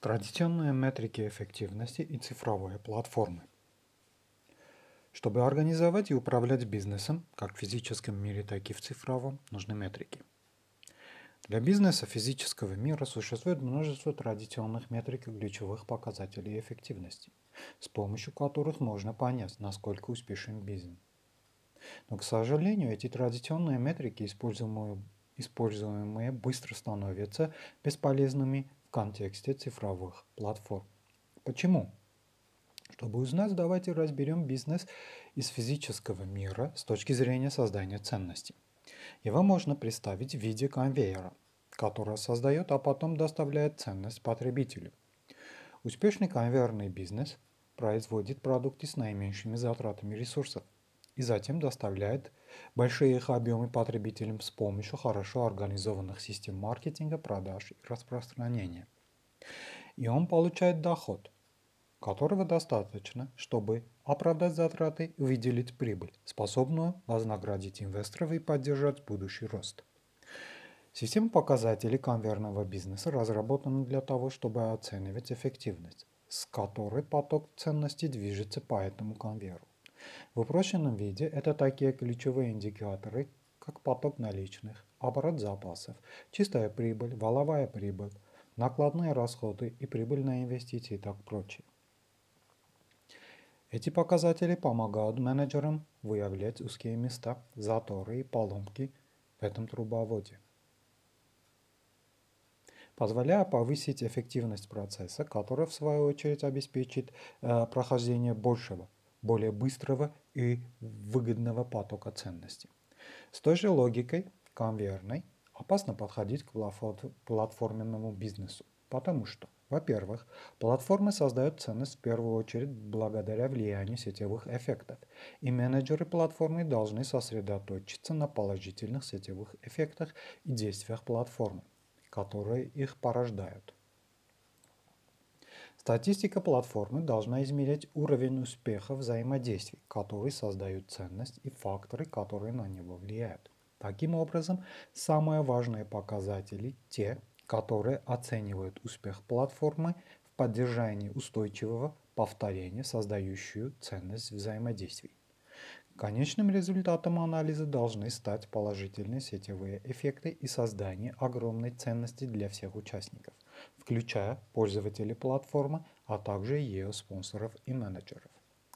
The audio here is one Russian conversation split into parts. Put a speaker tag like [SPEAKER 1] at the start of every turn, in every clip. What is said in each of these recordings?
[SPEAKER 1] Традиционные метрики эффективности и цифровые платформы. Чтобы организовать и управлять бизнесом, как в физическом мире, так и в цифровом, нужны метрики. Для бизнеса физического мира существует множество традиционных метрик и ключевых показателей эффективности, с помощью которых можно понять, насколько успешен бизнес. Но, к сожалению, эти традиционные метрики, используемые, используемые быстро становятся бесполезными в контексте цифровых платформ. Почему? Чтобы узнать, давайте разберем бизнес из физического мира с точки зрения создания ценностей. Его можно представить в виде конвейера, который создает, а потом доставляет ценность потребителю. Успешный конвейерный бизнес производит продукты с наименьшими затратами ресурсов и затем доставляет большие их объемы потребителям с помощью хорошо организованных систем маркетинга, продаж и распространения. И он получает доход, которого достаточно, чтобы оправдать затраты и выделить прибыль, способную вознаградить инвесторов и поддержать будущий рост. Система показателей конвейерного бизнеса разработана для того, чтобы оценивать эффективность, с которой поток ценностей движется по этому конвейеру. В упрощенном виде это такие ключевые индикаторы, как поток наличных, оборот запасов, чистая прибыль, валовая прибыль, накладные расходы и прибыль на инвестиции и так прочее. Эти показатели помогают менеджерам выявлять узкие места, заторы и поломки в этом трубоводе, позволяя повысить эффективность процесса, который в свою очередь обеспечит э, прохождение большего – более быстрого и выгодного потока ценностей. С той же логикой, конвейерной, опасно подходить к платформенному бизнесу, потому что, во-первых, платформы создают ценность в первую очередь благодаря влиянию сетевых эффектов, и менеджеры платформы должны сосредоточиться на положительных сетевых эффектах и действиях платформы, которые их порождают. Статистика платформы должна измерять уровень успеха взаимодействий, которые создают ценность, и факторы, которые на него влияют. Таким образом, самые важные показатели – те, которые оценивают успех платформы в поддержании устойчивого повторения, создающую ценность взаимодействий. Конечным результатом анализа должны стать положительные сетевые эффекты и создание огромной ценности для всех участников, включая пользователей платформы, а также ее спонсоров и менеджеров.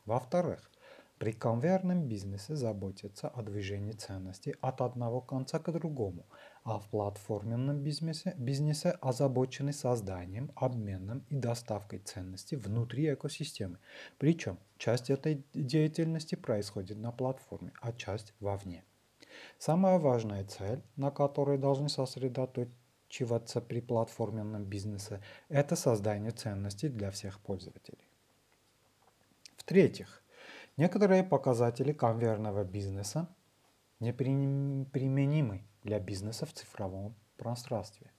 [SPEAKER 1] Во-вторых, при конвейерном бизнесе заботятся о движении ценностей от одного конца к другому, а в платформенном бизнесе, бизнесе озабочены созданием, обменом и доставкой ценностей внутри экосистемы. Причем часть этой деятельности происходит на платформе, а часть вовне. Самая важная цель, на которой должны сосредоточиваться при платформенном бизнесе, это создание ценностей для всех пользователей. В-третьих, Некоторые показатели конвейерного бизнеса неприменимы для бизнеса в цифровом пространстве,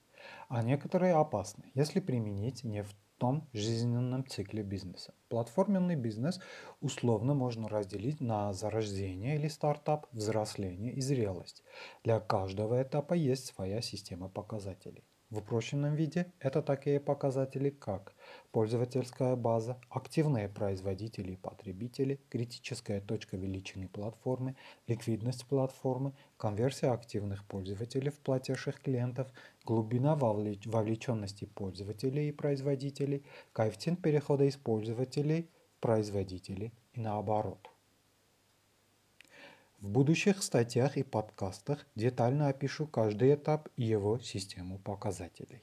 [SPEAKER 1] а некоторые опасны, если применить не в том жизненном цикле бизнеса. Платформенный бизнес условно можно разделить на зарождение или стартап, взросление и зрелость. Для каждого этапа есть своя система показателей. В упрощенном виде это такие показатели, как пользовательская база, активные производители и потребители, критическая точка величины платформы, ликвидность платформы, конверсия активных пользователей в платежных клиентов, глубина вовлеченности пользователей и производителей, коэффициент перехода из пользователей в производителей и наоборот. В будущих статьях и подкастах детально опишу каждый этап и его систему показателей.